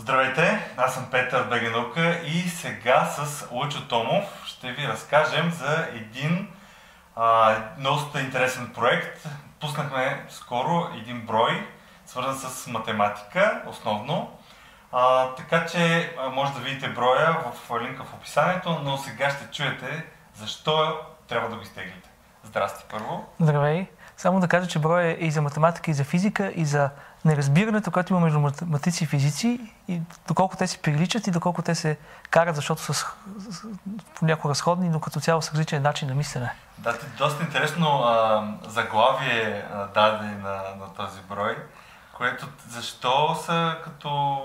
Здравейте, аз съм Петър Бегенука и сега с Лъчо Томов ще ви разкажем за един а, доста интересен проект. Пуснахме скоро един брой, свързан с математика, основно. А, така че може да видите броя в линка в описанието, но сега ще чуете защо трябва да го изтеглите. Здрасти първо. Здравей. Само да кажа, че броя е и за математика, и за физика, и за неразбирането, което има между математици и физици, и доколко те си приличат и доколко те се карат, защото са понякога разходни, но като цяло с различен начин на мислене. Да, ти доста интересно а, заглавие а, даде на, на този брой, което защо са като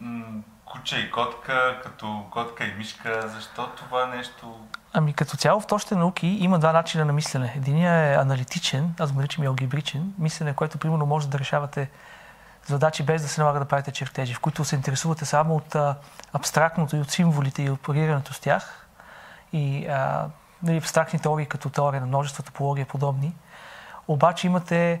м- куча и котка, като котка и мишка, защо това нещо Ами като цяло в точните науки има два начина на мислене. Единият е аналитичен, аз го наричам и алгебричен, мислене, което примерно може да решавате задачи без да се налага да правите чертежи, в които се интересувате само от а, абстрактното и от символите и оперирането с тях. И а, нали, абстрактни теории като теория на множество, топология подобни. Обаче имате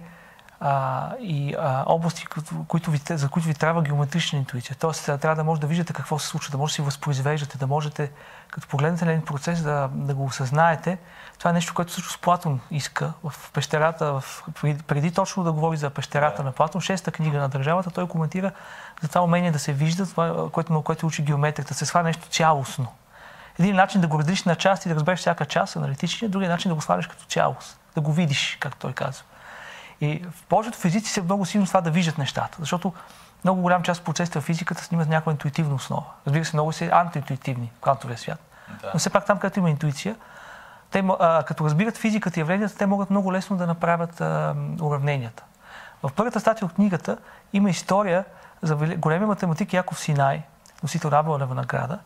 а, и а, области, които ви, за които ви трябва геометрична интуиция. Тоест, трябва да може да виждате какво се случва, да може да си възпроизвеждате, да можете, като погледнете един процес, да, да го осъзнаете. Това е нещо, което също Платон иска в пещерата, в, преди, преди точно да говори за пещерата на Платон, шеста книга на държавата, той коментира за това умение да се вижда, това, което, на което учи геометрията, се сваля нещо цялостно. Един начин да го разделиш на части, да разбереш всяка част, аналитичния, другия начин да го сваляш като цялост, да го видиш, както той казва. И в повечето физици се много силно това да виждат нещата, защото много голям част от процесите в физиката снимат някаква интуитивна основа. Разбира се, много са антиинтуитивни в квантовия свят. Да. Но все пак там, където има интуиция, те, а, като разбират физиката и явленията, те могат много лесно да направят а, уравненията. В първата статия от книгата има история за големия математик Яков Синай, носител Нобелева награда,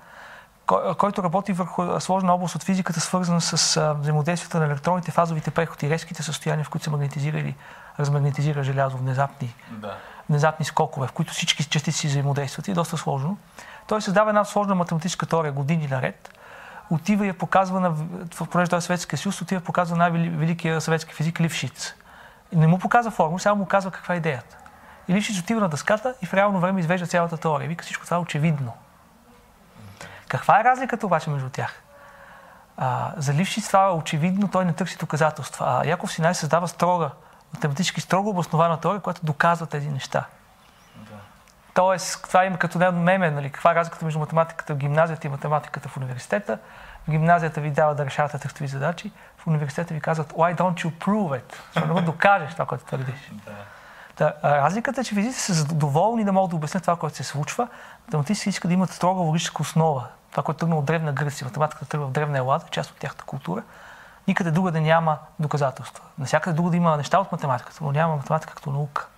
който работи върху сложна област от физиката, свързана с взаимодействията на електроните, фазовите преходи, резките състояния, в които се магнетизирали размагнетизира желязо, внезапни, да. внезапни скокове, в които всички частици взаимодействат и е доста сложно. Той създава една сложна математическа теория години наред, отива и я показва на, понеже той е Съветския съюз, отива и показва най-великия съветски физик Лившиц. И не му показва формула, само му казва каква е идеята. И Лившиц отива на дъската и в реално време извежда цялата теория. Вика всичко това е очевидно. Каква е разликата обаче между тях? А, за Лившиц това е очевидно, той не търси доказателства. А Яков Синай създава строга математически строго обоснована теория, която доказва тези неща. Да. Тоест, това има като един меме, нали, каква е разликата между математиката в гимназията и математиката в университета. В гимназията ви дава да решавате текстови задачи, в университета ви казват why don't you prove it? Защо не го докажеш това, което твърдиш. Да. Та, разликата е, че физиците са доволни да могат да обяснят това, което се случва. Математиците искат да имат строга логическа основа. Това, което тръгна от древна Гърция, математиката тръгва в древна Елада, част от тяхната култура. Никъде друга да няма доказателства. Насякъде друга да има неща от математиката, но няма математика като наука.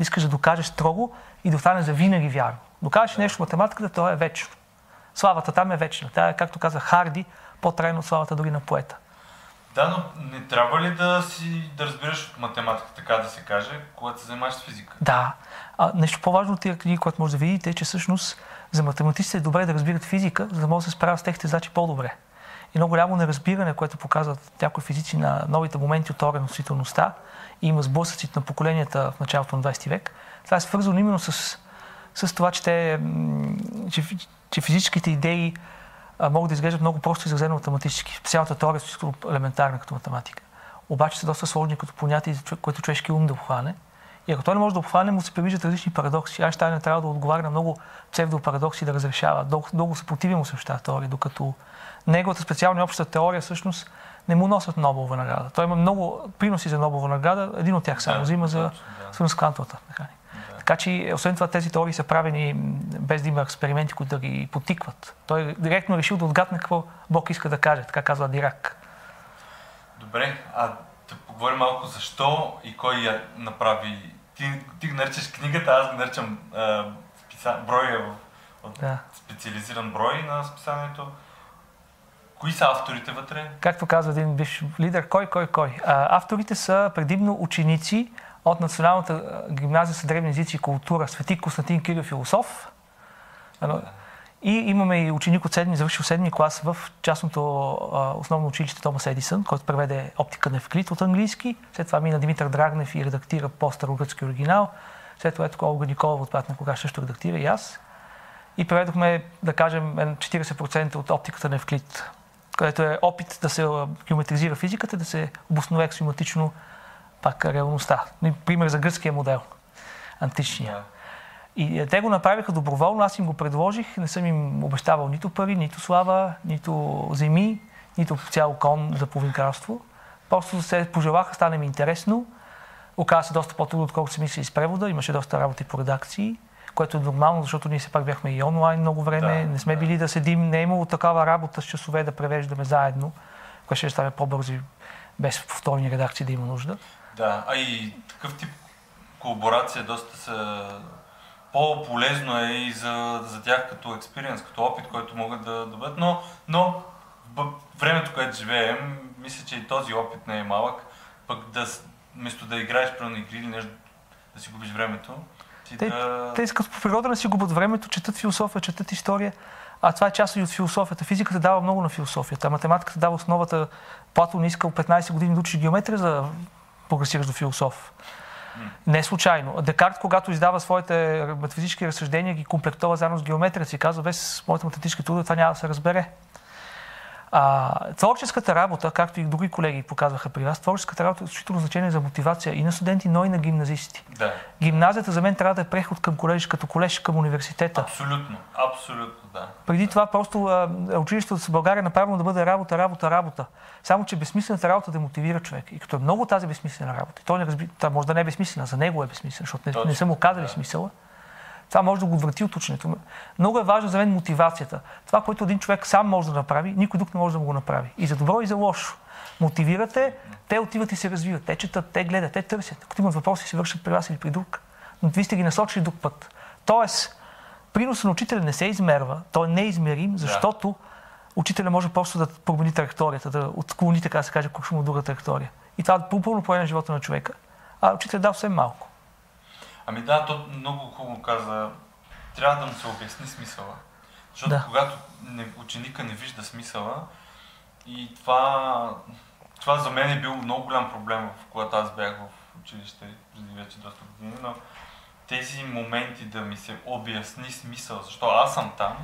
Искаш да докажеш строго и да остане за винаги вярно. Докажеш нещо в математиката, то е вечно. Славата там е вечна. Тя е, както каза Харди, по-трайно от славата дори на поета. Да, но не трябва ли да, си, да разбираш от математика, така да се каже, когато се занимаваш с физика? Да. А, нещо по-важно от тия книги, което може да видите, е, че всъщност за математиците е добре да разбират физика, за да могат да се справят с техните задачи по-добре и много голямо неразбиране, което показват някои физици на новите моменти от носителността и има сблъсъците на поколенията в началото на 20 век. Това е свързано именно с, с това, че, те, че, че физическите идеи могат да изглеждат много просто изразено математически. Специалната теория е елементарна като математика. Обаче са доста сложни като понятие, което човешки ум да обхване. И ако той не може да обхване, му се предвиждат различни парадокси. Айнщайн не трябва да отговаря на много псевдопарадокси да разрешава. Дълго, дълго се противи му срещу тази теория, докато неговата специална обща теория всъщност не му носят Нобелова награда. Той има много приноси за Нобелова награда, един от тях само взима за да. с квантовата механика. Така че, освен това, тези теории са правени без да има експерименти, които да ги потикват. Той директно решил да отгадне какво Бог иска да каже, така казва Дирак. Добре, а да поговорим малко защо и кой я направи. Ти, ти наричаш книгата, аз го наричам а, списа... броя от да. специализиран брой на списанието. Кои са авторите вътре? Както казва един бивш лидер, кой, кой, кой. А, авторите са предимно ученици от Националната гимназия за древни езици и култура Свети Константин Кирил философ. И имаме и ученик от седми, завършил седми клас в частното основно училище Томас Едисън, който преведе оптика на Евклид от английски. След това мина Димитър Драгнев и редактира по-старогръцки оригинал. След това ето Олга Николова от Пратна кога също редактира и аз. И преведохме, да кажем, 40% от оптиката на Евклид, където е опит да се геометризира физиката, да се обоснове аксиоматично пак реалността. Пример за гръцкия модел, античния. Yeah. И е, те го направиха доброволно, аз им го предложих, не съм им обещавал нито пари, нито слава, нито земи, нито цял кон за половин кралство. Просто се пожелаха, стане ми интересно. Оказа се доста по-трудно, отколкото се мисли с превода. Имаше доста работа и по редакции, което е нормално, защото ние все пак бяхме и онлайн много време. Да, не сме да. били да седим. Не е имало такава работа с часове да превеждаме заедно, което ще стане по-бързо без повторни редакции да има нужда. Да, а и такъв тип колаборация доста са по-полезно е и за, за тях като експириенс, като опит, който могат да добавят, но, но времето, което живеем, мисля, че и този опит не е малък, пък да, вместо да играеш на игри или нещо, да си губиш времето, ти те, да... Те искат по природа да си губят времето, четат философия, четат история, а това е част и от философията. Физиката дава много на философията, математиката дава основата. Платон искал 15 години да учи геометрия, за прогресираш до философ. Не случайно. Декарт, когато издава своите математически разсъждения, ги комплектова заедно с геометрията си казва, без моите математически трудове това няма да се разбере. А, творческата работа, както и други колеги показваха при вас, творческата работа е изключително значение за мотивация и на студенти, но и на гимназисти. Да. Гимназията за мен трябва да е преход към колеж, като колеж към университета. Абсолютно, абсолютно, да. Преди това просто а, училището в България е направено да бъде работа, работа, работа. Само, че безсмислената работа да мотивира човек. И като е много тази безсмислена работа, той не разби... това може да не е безсмислена, за него е безсмислена, защото не, не са му казали да. смисъла. Това може да го отврати от ученето. Много е важно за мен мотивацията. Това, което един човек сам може да направи, никой друг не може да му го направи. И за добро, и за лошо. Мотивирате, те отиват и се развиват. Те четат, те гледат, те търсят. Ако имат въпроси, се вършат при вас или при друг. Но вие сте ги насочили друг път. Тоест, приносът на учителя не се измерва, той е неизмерим, защото учителя може просто да промени траекторията, да отклони, така да се каже, към друга траектория. И това е пълно на живота на човека. А учителят дава съвсем малко. Ами да, то много хубаво каза. Трябва да му се обясни смисъла. Защото да. когато не, ученика не вижда смисъла, и това, това за мен е бил много голям проблем, в когато аз бях в училище преди вече доста години, но тези моменти да ми се обясни смисъл, защото аз съм там,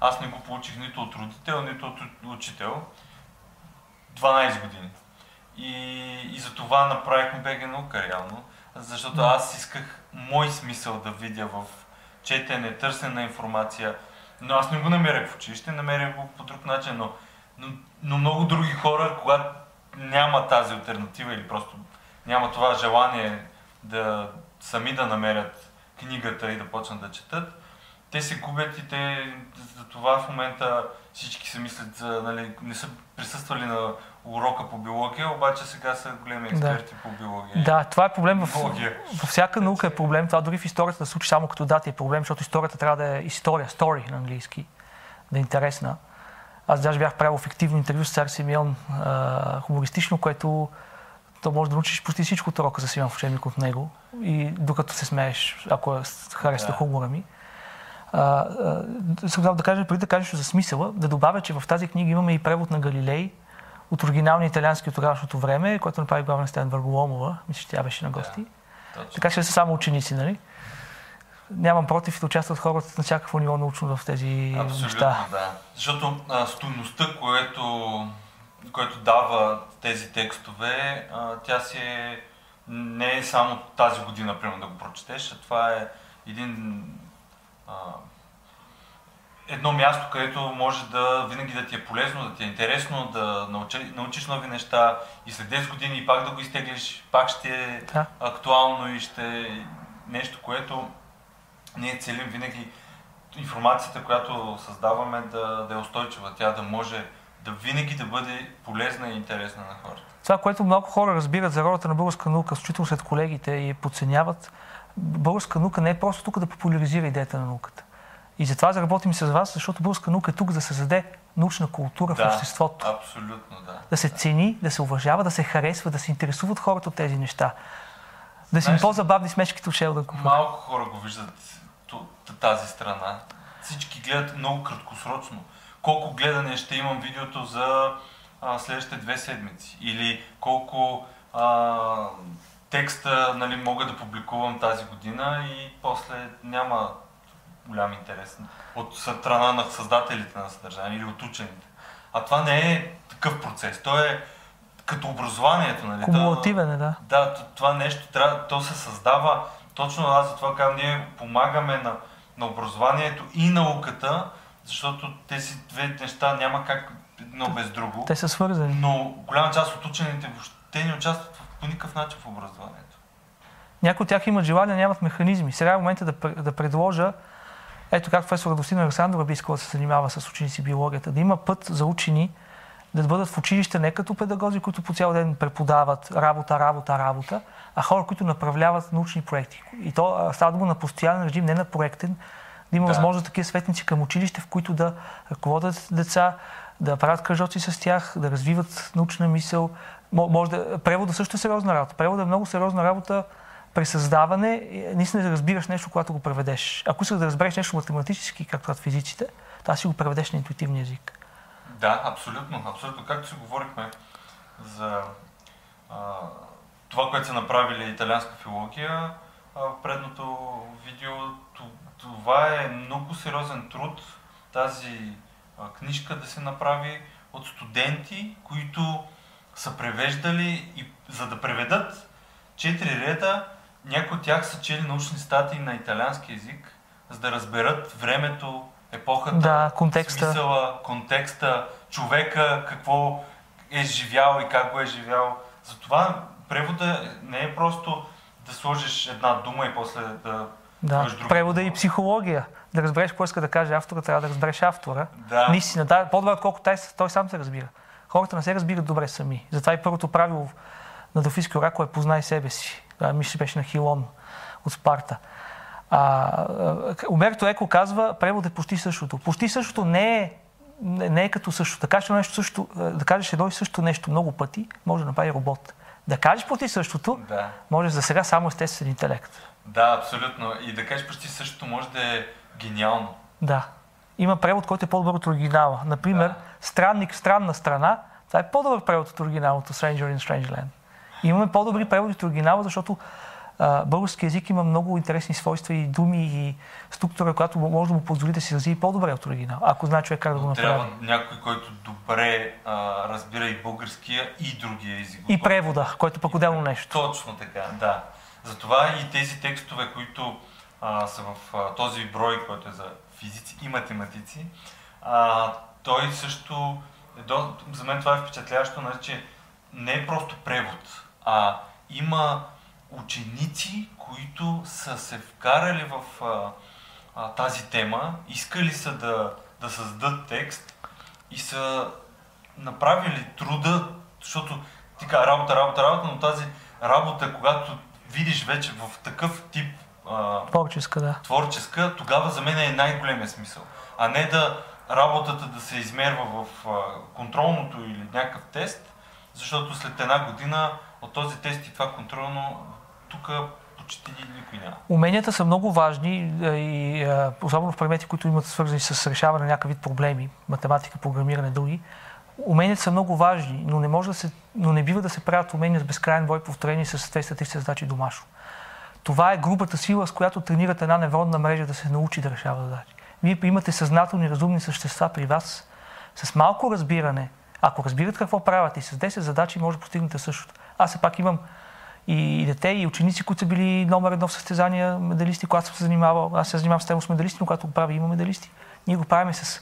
аз не го получих нито от родител, нито от учител. 12 години. И, и за това направихме БГ наука реално, защото аз исках мой смисъл да видя в четене, търсене на информация. Но аз не го намерях в училище, намерях го по друг начин, но, но, но много други хора, когато няма тази альтернатива или просто няма това желание да сами да намерят книгата и да почнат да четат, те се губят и те за това в момента всички се мислят, за, нали, не са присъствали на урока по биология, обаче сега са големи експерти да. по биология. Да, това е проблем в, във всяка наука е проблем. Това дори в историята да случи само като дата е проблем, защото историята трябва да е история, story на английски, да е интересна. Аз даже бях правил фиктивно интервю с цар Симеон, а, хумористично, което то може да научиш почти всичко от урока за Симеон в учебник от него. И докато се смееш, ако е харесва да. хумора ми. Сега да кажа, преди да кажеш за смисъла, да добавя, че в тази книга имаме и превод на Галилей, от оригиналния италиански от тогавашното време, който направи главен стен Върголомова. Мисля, че тя беше на гости. Да, така че са само ученици, нали? Нямам против да участват хората на всякакво ниво научно в тези Абсолютно, неща. да. Защото а, стойността, което, което дава тези текстове, а, тя си е, не е само тази година, примерно, да го прочетеш, а това е един а, едно място, където може да винаги да ти е полезно, да ти е интересно, да научи, научиш нови неща и след 10 години и пак да го изтеглиш, пак ще е да. актуално и ще е нещо, което ние целим винаги информацията, която създаваме да, да е устойчива, тя да може да винаги да бъде полезна и интересна на хората. Това, което много хора разбират за ролята на българска наука, включително след колегите и подценяват, българска наука не е просто тук да популяризира идеята на науката. И затова заработим с вас, защото българска наука е тук да създаде научна култура да, в обществото. Абсолютно, да. Да се цени, да се уважава, да се харесва, да се интересуват хората от тези неща. Да си по-забавни смешките от Шелдън Купър. Малко хора го виждат тази страна. Всички гледат много краткосрочно. Колко гледане ще имам видеото за а, следващите две седмици? Или колко а, текста нали, мога да публикувам тази година и после няма голям интерес от страна на създателите на съдържание или от учените. А това не е такъв процес. То е като образованието. Нали? Кумулативен е, да. Да, това нещо трябва, то се създава, точно аз за това казвам, ние помагаме на, на образованието и науката, защото тези две неща няма как едно без друго. Те са свързани. Но голяма част от учените въобще не участват по никакъв начин в образованието. Някои от тях имат желание, нямат механизми. Сега е момента да, да предложа, ето как професор Радостина Александрова би искала да се занимава с ученици биологията, да има път за учени, да бъдат в училище не като педагози, които по цял ден преподават работа, работа, работа, а хора, които направляват научни проекти. И то става дума на постоянен режим, не на проектен, да има да. възможност такива светници към училище, в които да ръководят деца, да правят кръжоци с тях, да развиват научна мисъл. Може да... Превода също е сериозна работа. Превода е много сериозна работа при създаване. Наистина да разбираш нещо, когато го преведеш. Ако искаш да разбереш нещо математически, както от физиците, това си го преведеш на интуитивния език. Да, абсолютно. Абсолютно. Както си говорихме за а, това, което са направили италианска филология а, в предното видео, това е много сериозен труд тази а, книжка да се направи от студенти, които са превеждали и за да преведат четири реда, някои от тях са чели научни статии на италиански язик, за да разберат времето, епохата, да, контекста. смисъла, контекста, човека, какво е живял и как го е живял. Затова превода не е просто да сложиш една дума и после да да, превода и психология. Да разбереш какво иска да каже автора, трябва да разбереш автора. Да. Наистина, да, по-добре отколкото той, той сам се разбира. Хората не се разбират добре сами. Затова и първото правило на Дофийски оракул е познай себе си. Мисля, беше на Хилон от Спарта. А, Умерто Еко казва, превод е почти същото. Почти същото не е, не е като също. Да кажеш, нещо също, да кажеш едно и също нещо много пъти, може да направи робот. Да кажеш почти същото, да. може за сега само естествен интелект. Да, абсолютно. И да кажеш почти същото може да е гениално. Да. Има превод, който е по-добър от оригинала. Например, да. странник странна страна, това е по-добър превод от оригиналното Stranger in Strangeland. Имаме по-добри преводи от оригинала, защото български язик има много интересни свойства и думи и структура, която може да му позволи да се развие по-добре от оригинал, ако знае човек как да го направи. Трябва някой, който добре а, разбира и българския и другия език. И превода, който пък отделно нещо. Точно така, да. Затова и тези текстове, които а, са в а, този брой, който е за физици и математици, а, той също, е до, за мен това е впечатляващо, нали, че не е просто превод, а има ученици, които са се вкарали в а, а, тази тема, искали са да, да създадат текст и са направили труда, защото ти кажа работа, работа, работа, но тази работа, когато видиш вече в такъв тип а, творческа, да. творческа, тогава за мен е най-големия смисъл. А не да работата да се измерва в а, контролното или някакъв тест, защото след една година от този тест и това контролно тук почти никой няма. Уменията са много важни и особено в предмети, които имат свързани с решаване на някакъв вид проблеми, математика, програмиране, други. Уменията са много важни, но не, може да се, но не бива да се правят умения с безкрайен бой повторени с 230 задачи домашно. Това е грубата сила, с която тренирате една невронна мрежа да се научи да решава задачи. Вие имате съзнателни, разумни същества при вас с малко разбиране. Ако разбирате какво правят и с 10 задачи, може да постигнете същото. Аз все пак имам и дете, и ученици, които са били номер едно в състезания, медалисти, когато съм се занимавал. Аз се занимавам с тема с медалисти, но когато го прави, има медалисти. Ние го правим с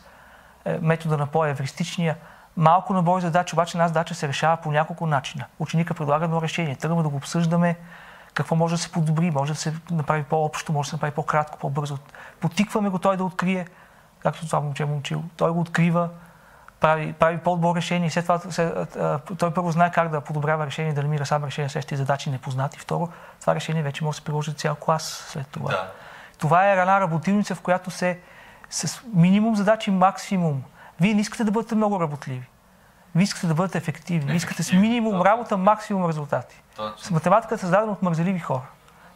е, метода на по-евристичния. Малко на брой задачи, обаче една задача се решава по няколко начина. Ученика предлага едно решение, тръгваме да го обсъждаме, какво може да се подобри, може да се направи по-общо, може да се направи по-кратко, по-бързо. Потикваме го той да открие, както това момче му учил. Той го открива, прави, прави по-добро решение и след това след, а, той първо знае как да подобрява решение, да намира сам решение следващите задачи непознати. Второ, това решение вече може да се приложи цял клас след това. Да. Това е една работилница, в която се с минимум задачи, максимум. Вие не искате да бъдете много работливи. Вие искате да бъдете ефективни. Искате с минимум работа, максимум резултати. С математиката е създадена от мързеливи хора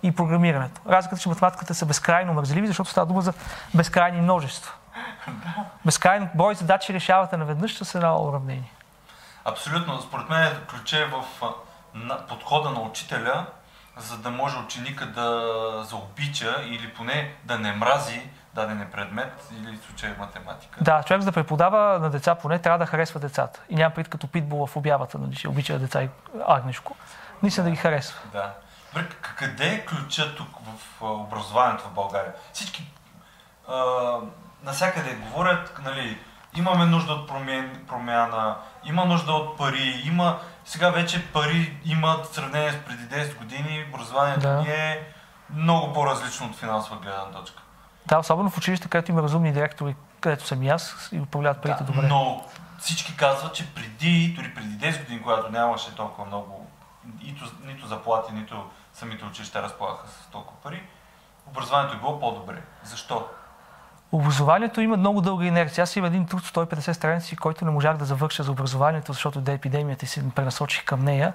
и програмирането. Разликата е, че математиката са безкрайно мързеливи, защото става дума за безкрайни множества. Безкрайно брой задачи решавате наведнъж с едно уравнение. Абсолютно. Според мен ключе е в подхода на учителя за да може ученика да заобича или поне да не мрази даден предмет или случай математика. Да, човек за да преподава на деца поне трябва да харесва децата. И няма пред като питбол в обявата, нали, ще обича деца и агнешко. Наистина да ги харесва. Да. Добре, къде е ключът тук в образованието в България? Всички а, насякъде говорят, нали, имаме нужда от промяна, има нужда от пари, има сега вече пари имат в сравнение с преди 10 години, образованието да. ни е много по-различно от финансова гледна точка. Да, особено в училище, където има разумни директори, където съм и аз и управляват парите да, добре. Но всички казват, че преди, дори преди 10 години, когато нямаше толкова много нито, нито заплати, нито самите училища разполагаха с толкова пари, образованието е било по-добре. Защо? Образованието има много дълга инерция. Аз имам един труд 150 страници, който не можах да завърша за образованието, защото да епидемията се пренасочих към нея.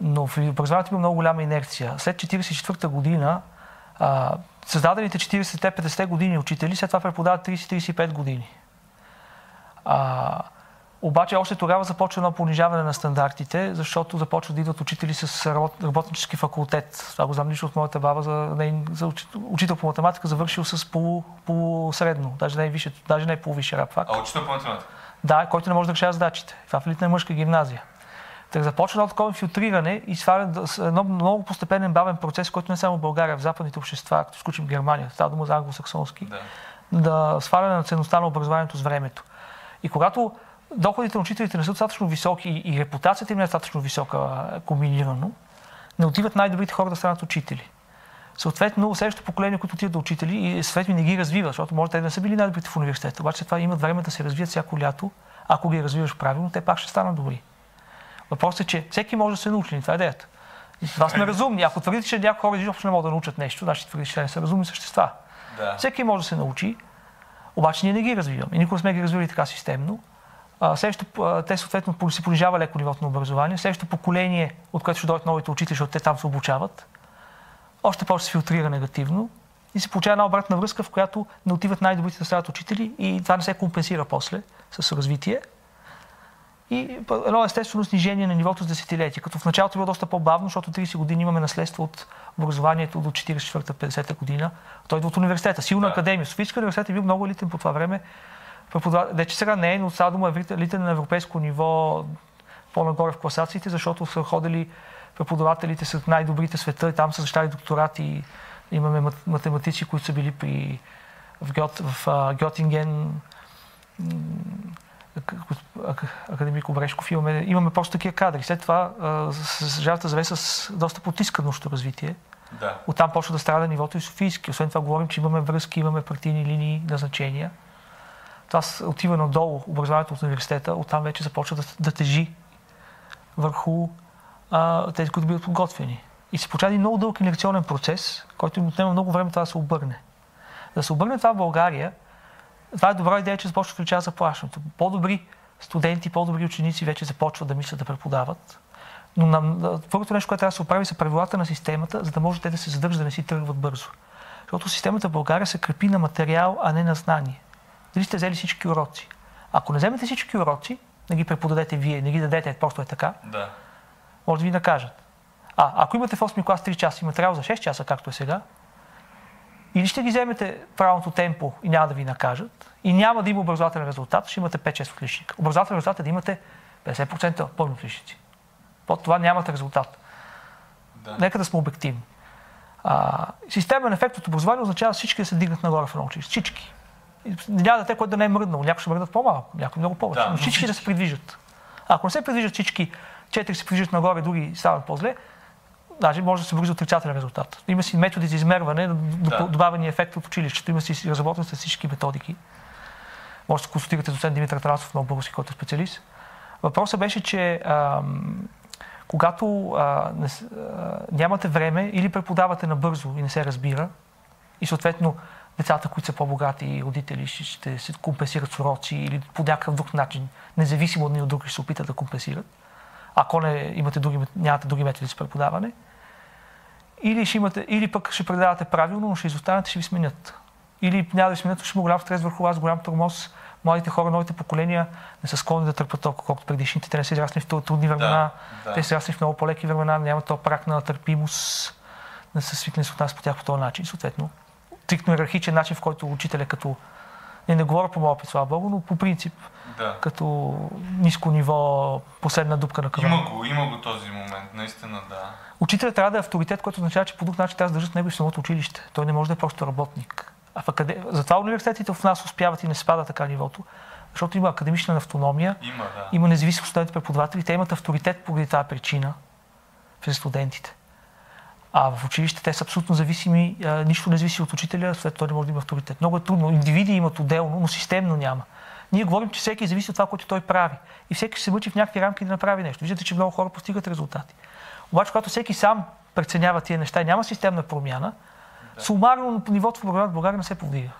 Но в образованието има много голяма инерция. След 1944 година а, създадените 40-50 години учители след това преподават 30-35 години. А, обаче още тогава започва едно понижаване на стандартите, защото започват да идват учители с работнически факултет. Това го знам лично от моята баба за, за учител по математика, завършил с полу, полусредно, даже не е, више, даже не е полувисше раб факт. А учител по математика? Да, който не може да решава задачите. Това в елитна мъжка гимназия. Так започва едно такова филтриране и сваля едно много постепенен бавен процес, който не само в България, в западните общества, като изключим Германия, става дума за англосаксонски, да. да сваляне на ценността на образованието с времето. И когато доходите на учителите не са достатъчно високи и репутацията им не е достатъчно висока комбинирано, не отиват най-добрите хора да станат учители. Съответно, следващото поколение, които отиват да учители, и съответно не ги развива, защото може те да не са били най-добрите в университета, обаче това имат време да се развият всяко лято. Ако ги развиваш правилно, те пак ще станат добри. Въпросът е, че всеки може да се научи. Това е идеята. И това сме разумни. Ако твърдите, че някои хора изобщо не могат да научат нещо, значи твърдите, че не са разумни същества. Да. Всеки може да се научи, обаче ние не ги развиваме. И никога не сме ги развили така системно. Следващото, те съответно се понижава леко нивото на образование. Следващото поколение, от което ще дойдат новите учители, защото те там се обучават, още повече се филтрира негативно и се получава една обратна връзка, в която не отиват най-добрите да стават учители и това не се компенсира после с развитие. И едно естествено снижение на нивото с десетилетия, като в началото било доста по-бавно, защото 30 години имаме наследство от образованието до 44-50 година. Той идва от университета, силна да. академия. Софийска университет е бил много елитен по това време вече сега не е, но сега дума е елитен на европейско ниво по-нагоре в класациите, защото са ходили преподавателите с най-добрите света и там са защитали докторати. Имаме математици, които са били при, в, Гьот, в uh, Гьотинген, академик Обрешков, имаме, имаме просто такива кадри. След това съжалята заве с доста потисканощо развитие. Да. Оттам почва да страда нивото и Софийски. Освен това говорим, че имаме връзки, имаме партийни линии, назначения това отива надолу, образованието от университета, оттам вече започва да, да тежи върху а, тези, които биват подготвени. И се получава един много дълъг инерционен процес, който им отнема много време това да се обърне. Да се обърне това в България, това е добра идея, че започва да увеличава заплащането. По-добри студенти, по-добри ученици вече започват да мислят да преподават. Но на, първото нещо, което трябва да се оправи, са правилата на системата, за да може те да се задържат, да не си тръгват бързо. Защото системата в България се крепи на материал, а не на знание дали сте взели всички уроци. Ако не вземете всички уроци, не ги преподадете вие, не ги дадете, просто е така, да. може да ви накажат. А ако имате в 8 клас 3 часа и материал за 6 часа, както е сега, или ще ги вземете правилното темпо и няма да ви накажат, и няма да има образователен резултат, ще имате 5-6 отличника. Образователен резултат е да имате 50% пълни отличници. Под това нямате резултат. Да. Нека да сме обективни. А, системен ефект от образование означава всички да се дигнат нагоре в едно училище. Всички няма дете, който да не е мръднал. Някои ще мръднат по-малко, някои много повече. Да, но всички, всички да се придвижат. Ако не се придвижат всички, четири се придвижат нагоре, други стават по-зле, даже може да се вързи отрицателен резултат. Има си методи за измерване, да. добавени ефект от училището, има си разработен с всички методики. Може да се консултирате с доцент Димитър Тарасов, много български, който е специалист. Въпросът беше, че ам, когато а, не, а, нямате време или преподавате набързо и не се разбира, и съответно децата, които са по-богати родители, ще се компенсират с уроци или по някакъв друг начин, независимо от един от друг, ще се опитат да компенсират. Ако не имате други, нямате други методи за преподаване. Или, ще имате, или пък ще предавате правилно, но ще изостанете, ще ви сменят. Или няма да ви сменят, ще има голям стрес върху вас, голям тормоз. Младите хора, новите поколения не са склонни да търпят толкова, колкото предишните. Те не са израсли в трудни времена, да, да. те са израсли в много по-леки времена, нямат този прак на търпимост не са свикнали с нас по тях по този начин. Съответно, триктно иерархичен начин, в който учителя като не, не говоря по моя опит, слава Богу, но по принцип, Да. като ниско ниво, последна дупка на кръва. Има го, има го този момент, наистина, да. Учителят трябва да е авторитет, който означава, че по друг начин трябва да държат него и самото училище. Той не може да е просто работник. А в акаде... Затова университетите в нас успяват и не спада така нивото, защото има академична автономия, Има, да. има независимост студентите преподаватели, те имат авторитет поради тази причина в студентите. А в училище те са абсолютно зависими, а, нищо не зависи от учителя, след това не може да има авторитет. Много е трудно. Индивиди имат отделно, но системно няма. Ние говорим, че всеки зависи от това, което той прави. И всеки се мъчи в някакви рамки да направи нещо. Виждате, че много хора постигат резултати. Обаче, когато всеки сам преценява тия неща и няма системна промяна, да. сумарно нивото в образованието в България не се повдига.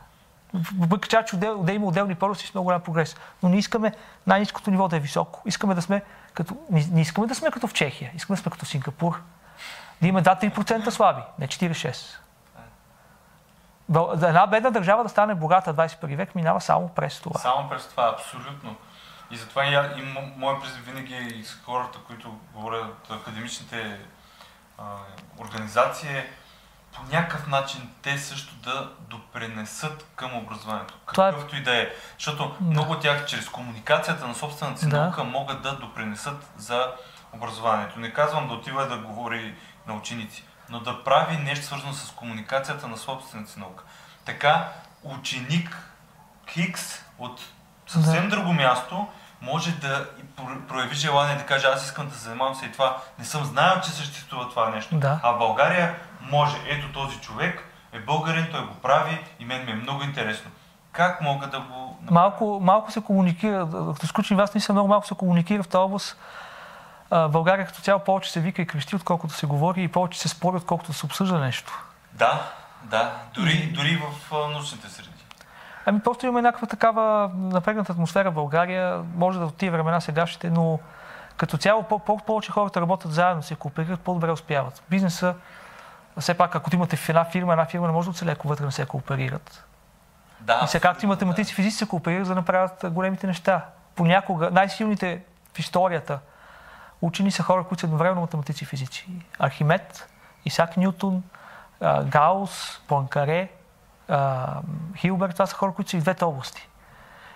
Въпреки че отдел, да има отделни полюси с много голям прогрес. Но не искаме най-низкото ниво да е високо. Искаме да сме като, не искаме да сме като в Чехия. Искаме да сме като Сингапур. Да има 2-3% слаби, не 4-6. Бъл- да Една бедна държава да стане богата в 21 век минава само през това. Само през това, абсолютно. И затова и, и мо- моят призив винаги е и с хората, които говорят от академичните а, организации, е по някакъв начин те също да допренесат към образованието. Е- Какъвто и да е. Защото много от тях чрез комуникацията на собствената си Да. наука могат да допренесат за образованието. Не казвам да отива да говори на ученици, но да прави нещо свързано с комуникацията на собствената си наука. Така ученик Хикс от съвсем друго място може да прояви желание да каже аз искам да се занимавам с и това. Не съм знаел, че съществува това нещо. Да. А в България може. Ето този човек е българин, той го прави и мен ми е много интересно. Как мога да го? Малко, малко се комуникира, като сключим вас, наистина много малко се комуникира в тази област. България като цяло повече се вика и крещи, отколкото се говори и повече се спори, отколкото се обсъжда нещо. Да, да. Дори, дори в научните среди. Ами просто имаме някаква такава напрегната атмосфера в България. Може да от тия времена сегашните, но като цяло по- по- повече хората работят заедно, се кооперират, по-добре успяват. Бизнеса, все пак, ако имате в една фирма, една фирма не може да оцелее, ако вътре не се кооперират. Да, И сега, както и математици и физици се кооперират, за да направят големите неща. Понякога най-силните в историята учени са хора, които са едновременно математици и физици. Архимед, Исак Нютон, а, Гаус, Пуанкаре, а, Хилберт, това са хора, които са и в двете области.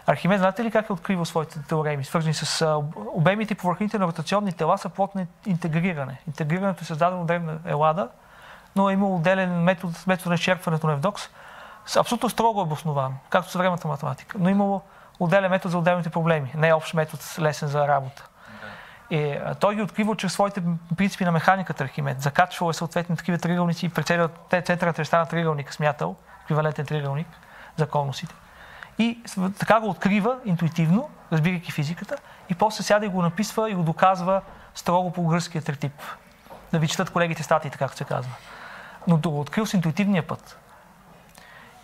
Архимед, знаете ли как е откривал своите теореми, свързани с обемите и повърхните на ротационни тела са плод на интегриране. Интегрирането е създадено древна Елада, но е имал отделен метод, метод на изчерпването на Евдокс, абсолютно строго обосновано, както съвременната математика, но имало отделен метод за отделните проблеми, не общ метод лесен за работа. А, той ги открива чрез своите принципи на механиката Архимед. Закачвал е съответно такива триъгълници и прецелял центъра треста на триъгълник, смятал, еквивалентен триъгълник за конусите. И така го открива интуитивно, разбирайки физиката, и после сяда и го написва и го доказва строго по гръцкия третип. Да ви четат колегите статии, както се казва. Но го открил с интуитивния път.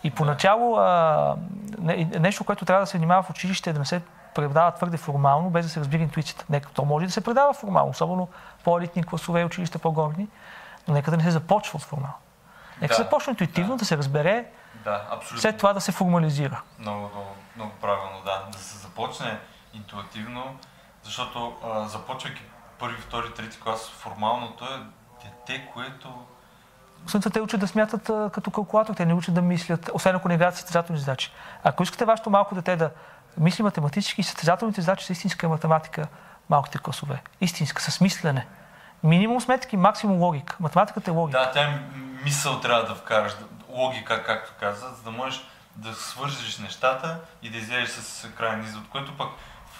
И поначало а, не- нещо, което трябва да се внимава в училище е да не се предава твърде формално, без да се разбира интуицията. Нека то може да се предава формално, особено по-елитни класове и училища по-горни, но нека да не се започва от формално. Нека Да, се започне интуитивно, да. се разбере, Да, абсолютно. след това да се формализира. Много, много, много правилно, да. Да се започне интуитивно, защото а, започвайки първи, втори, трети клас, формалното е дете, което... Това, те учат да смятат а, като калкулатор, те не учат да мислят, освен ако не играят състезателни задачи. Ако искате вашето малко дете да мисли математически, състезателните задачи са истинска математика, малките класове. Истинска, с мислене. Минимум сметки, максимум логика. Математиката е логика. Да, тя м- мисъл трябва да вкараш, логика, както каза, за да можеш да свържеш нещата и да излезеш с крайен извод, което пък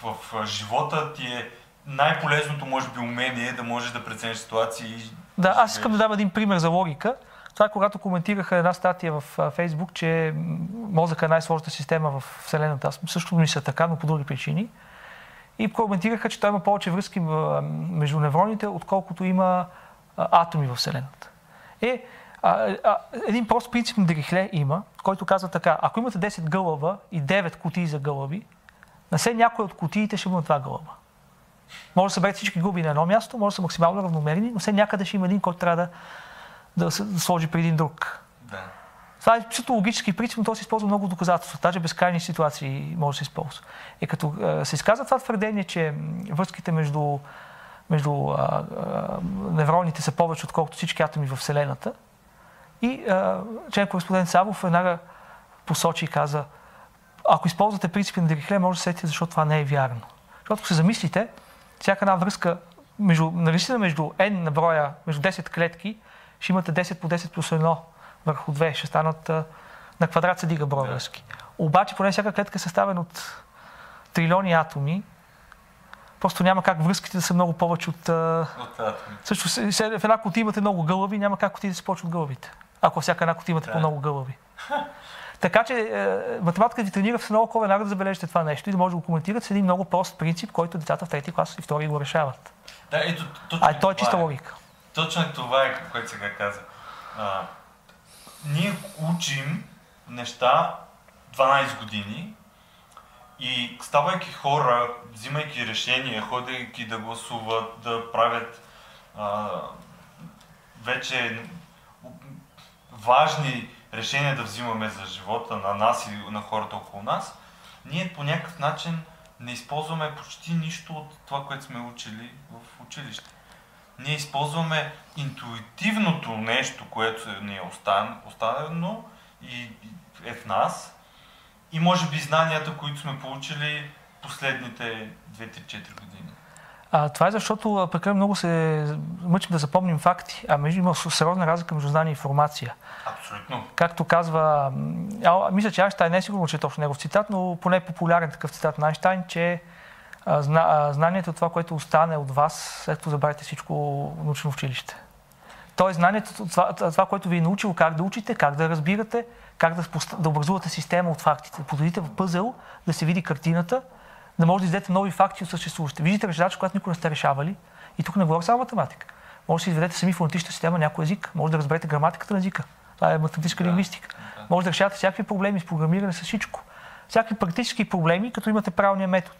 в, в живота ти е най-полезното, може би, умение да можеш да прецениш ситуации. и Да, аз искам да дам един пример за логика. Това е когато коментираха една статия в Фейсбук, че мозъка е най-сложната система в Вселената. Аз също мисля така, но по други причини. И коментираха, че той има повече връзки между невроните, отколкото има атоми в Вселената. Е, а, а, един прост принцип на Дрихле има, който казва така. Ако имате 10 гълъба и 9 кутии за гълъби, на все някой от кутиите ще има два гълъба. Може да съберете всички гълъби на едно място, може да са максимално равномерни, но все някъде ще има един, който трябва да, да, се- сложи при един друг. Да. Това е чисто логически принцип, но то се използва много доказателства. Даже безкрайни ситуации може да се използва. И като е, се изказва това твърдение, че връзките между, между а, а, невроните са повече, отколкото всички атоми в Вселената, И а, член кореспондент Савов веднага посочи и каза, ако използвате принципи на Дирихле, може да сетите защо това не е вярно. Защото ако се замислите, всяка една връзка между, наистина между n на броя, между 10 клетки, ще имате 10 по 10 плюс 1 върху 2, ще станат на квадрат се дига броя да. връзки. Обаче, поне всяка клетка е съставена от трилиони атоми, просто няма как връзките да са много повече от... от атоми. Също в една кутия имате много гълъби, няма как кутия да се почва от гълъбите. Ако всяка една кутия имате да. по много гълъби. Така че е, математиката ви тренира в много хора веднага да забележите това нещо и да може да го коментирате с един много прост принцип, който децата в трети клас и втори го решават. Да, ето, точно а той е чиста е. логика. Точно това е, което сега каза. А, ние учим неща 12 години и ставайки хора, взимайки решения, ходейки да гласуват, да правят а, вече важни решения да взимаме за живота на нас и на хората около нас, ние по някакъв начин не използваме почти нищо от това, което сме учили в училище. Ние използваме интуитивното нещо, което ни е останало и е в нас и може би знанията, които сме получили последните 2-3-4 години. А, това е защото прекалено много се мъчим да запомним факти, а между има сериозна разлика между знание и информация. Абсолютно. Както казва, а, мисля, че Айнштайн не е сигурно, че е точно негов цитат, но поне популярен такъв цитат на Айнштайн, че знанието е това, което остане от вас, след като забравите всичко научно училище. Тоест, знанието, това, това, което ви е научило как да учите, как да разбирате, как да, да образувате система от фактите, да подредите в пъзел, да се види картината, да може да издадете нови факти от съществуващите. Виждате задача, която никога не сте решавали. И тук не говоря само математика. Може да си изведете сами фонетична система някой език, може да разберете граматиката на езика. Това е математическа да, лингвистика. Да. Може да решавате всякакви проблеми с програмиране, с всичко. Всякакви практически проблеми, като имате правилния метод.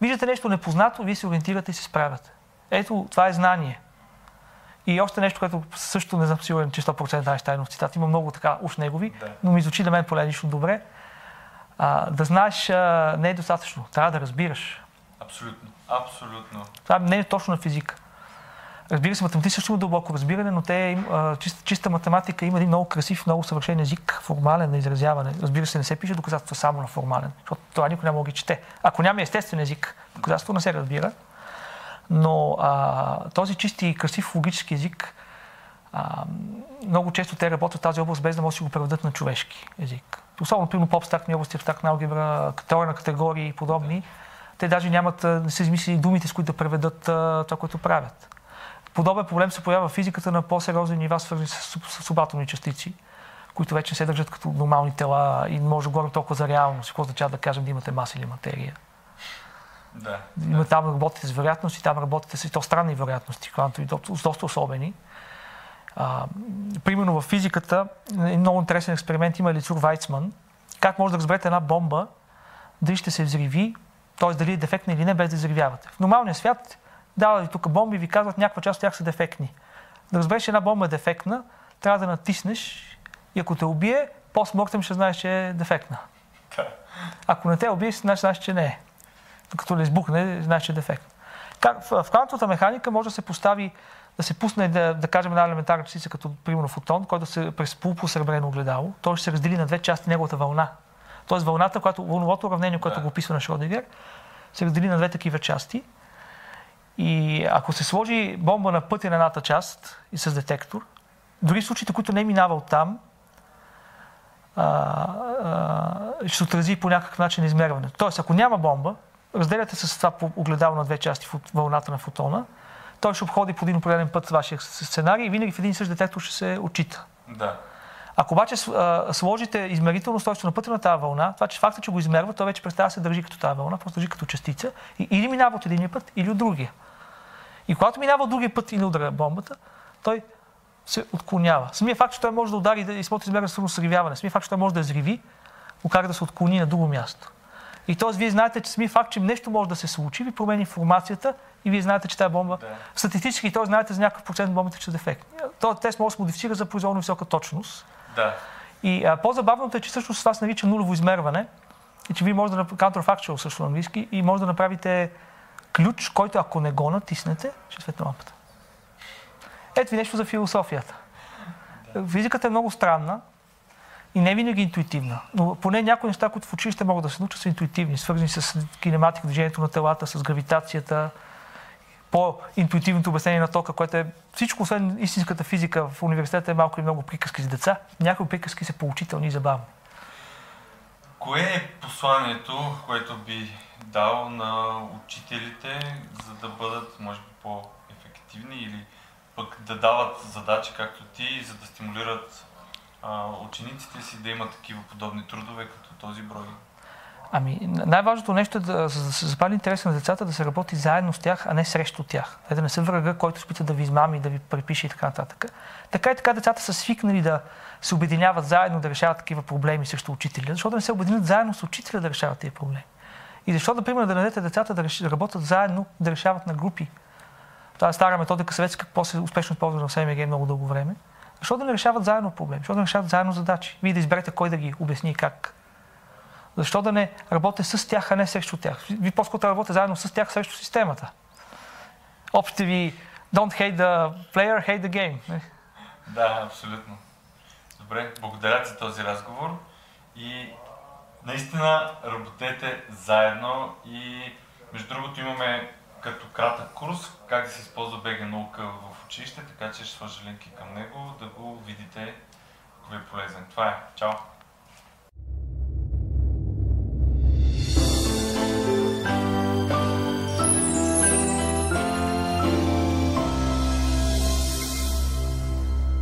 Виждате нещо непознато, вие се ориентирате и се справяте. Ето, това е знание. И още нещо, което също не съм сигурен, че 100% Айнштайнов цитат, има много така уж негови, да. но ми звучи на мен поне лично добре. А, да знаеш а, не е достатъчно, трябва да разбираш. Абсолютно, абсолютно. Това не е точно на физика. Разбира се, има дълбоко разбиране, но те, чиста, чиста математика има един много красив, много съвършен език, формален на изразяване. Разбира се, не се пише доказателство само на формален, защото това никой не може да чете. Ако няма естествен език, доказателство не се разбира. Но а, този чисти и красив логически език, а, много често те работят в тази област без да могат да си го преведат на човешки език. Особено, примерно, по-абстрактни области, абстрактна алгебра, теория на категории и подобни. Те даже нямат, не са измислили думите, с които да преведат а, това, което правят. Подобен проблем се появява в физиката на по-сериозни нива, свързани с субатомни частици, които вече не се държат като нормални тела и може да говорим толкова за реалност. Какво означава да кажем да имате маса или материя? Да. Има, там работите с вероятности, там работите с и то странни вероятности, квантови, доста особени. А, примерно в физиката, един много интересен експеримент има Лицур Вайцман. Как може да разберете една бомба, дали ще се взриви, т.е. дали е дефектна или не, без да взривявате. В нормалния свят дава ви тук бомби и ви казват, някаква част от тях са дефектни. Да разбереш, една бомба е дефектна, трябва да натиснеш и ако те убие, по-смъртен ще знаеш, че е дефектна. Ако не те убие, знаеш, знаеш, че не е като не избухне, знаеш, че е дефект. В, квантовата механика може да се постави, да се пусне, да, да кажем, една елементарна частица, като примерно фотон, който се през полупосребрено огледало, той ще се раздели на две части неговата вълна. Тоест вълната, която, вълновото уравнение, което да. го описва на Шродингер, се раздели на две такива части. И ако се сложи бомба на пътя на едната част и с детектор, дори случаите, които не е минава от там, а, а, ще се отрази по някакъв начин измерването. Тоест, ако няма бомба, разделяте с това огледало на две части вълната на фотона, той ще обходи по един определен път вашия сценарий и винаги в един и същ детектор ще се отчита. Да. Ако обаче сложите измерително устройство на пътя на тази вълна, това, че факта, че го измерва, той вече представя се държи като тази вълна, просто държи като частица и или минава от единия път, или от другия. И когато минава от другия път или удря бомбата, той се отклонява. Самия факт, че той може да удари и смотри измерва с сривяване, самия факт, че той може да зриви, го кара да се отклони на друго място. И т.е. вие знаете, че сами факт, че нещо може да се случи, ви промени информацията и вие знаете, че тази бомба да. статистически, т.е. знаете за някакъв процент бомбите ще са дефектни. Този тест може да се модифицира за произволно висока точност. Да. И а, по-забавното е, че всъщност това се нарича нулево измерване и че вие може да counterfactual също на английски и може да направите ключ, който ако не го натиснете, ще светне лампата. Ето ви нещо за философията. Физиката е много странна и не винаги интуитивна. Но поне някои неща, които в училище могат да се научат, са интуитивни, свързани с кинематика, движението на телата, с гравитацията, по-интуитивното обяснение на тока, което е всичко, освен истинската физика в университета е малко и много приказки за деца. Някои приказки са поучителни и забавни. Кое е посланието, което би дал на учителите, за да бъдат, може би, по-ефективни или пък да дават задачи, както ти, за да стимулират а, учениците си да имат такива подобни трудове, като този брой? Ами, най-важното нещо е да, за да се запали интерес на децата, да се работи заедно с тях, а не срещу тях. Те да не са врага, който спита да ви измами, да ви препише и така нататък. Така и така децата са свикнали да се обединяват заедно, да решават такива проблеми срещу учителя. Защото да не се обединят заедно с учителя да решават тези проблеми. И защо, например, да дадете децата да, работят заедно, да решават на групи. Е стара методика съветска, после успешно използвана в СМГ много дълго време. Защо да не решават заедно проблеми? Защо да не решават заедно задачи? Вие да изберете кой да ги обясни как. Защо да не работя с тях, а не срещу тях? Вие по-скоро да работите заедно с тях срещу системата. Общите ви don't hate the player, hate the game. Да, абсолютно. Добре, благодаря за този разговор и наистина работете заедно и между другото имаме като кратък курс как да се използва БГ наука в училище, така че ще сложа линки към него да го видите, ако ви е полезен. Това е. Чао!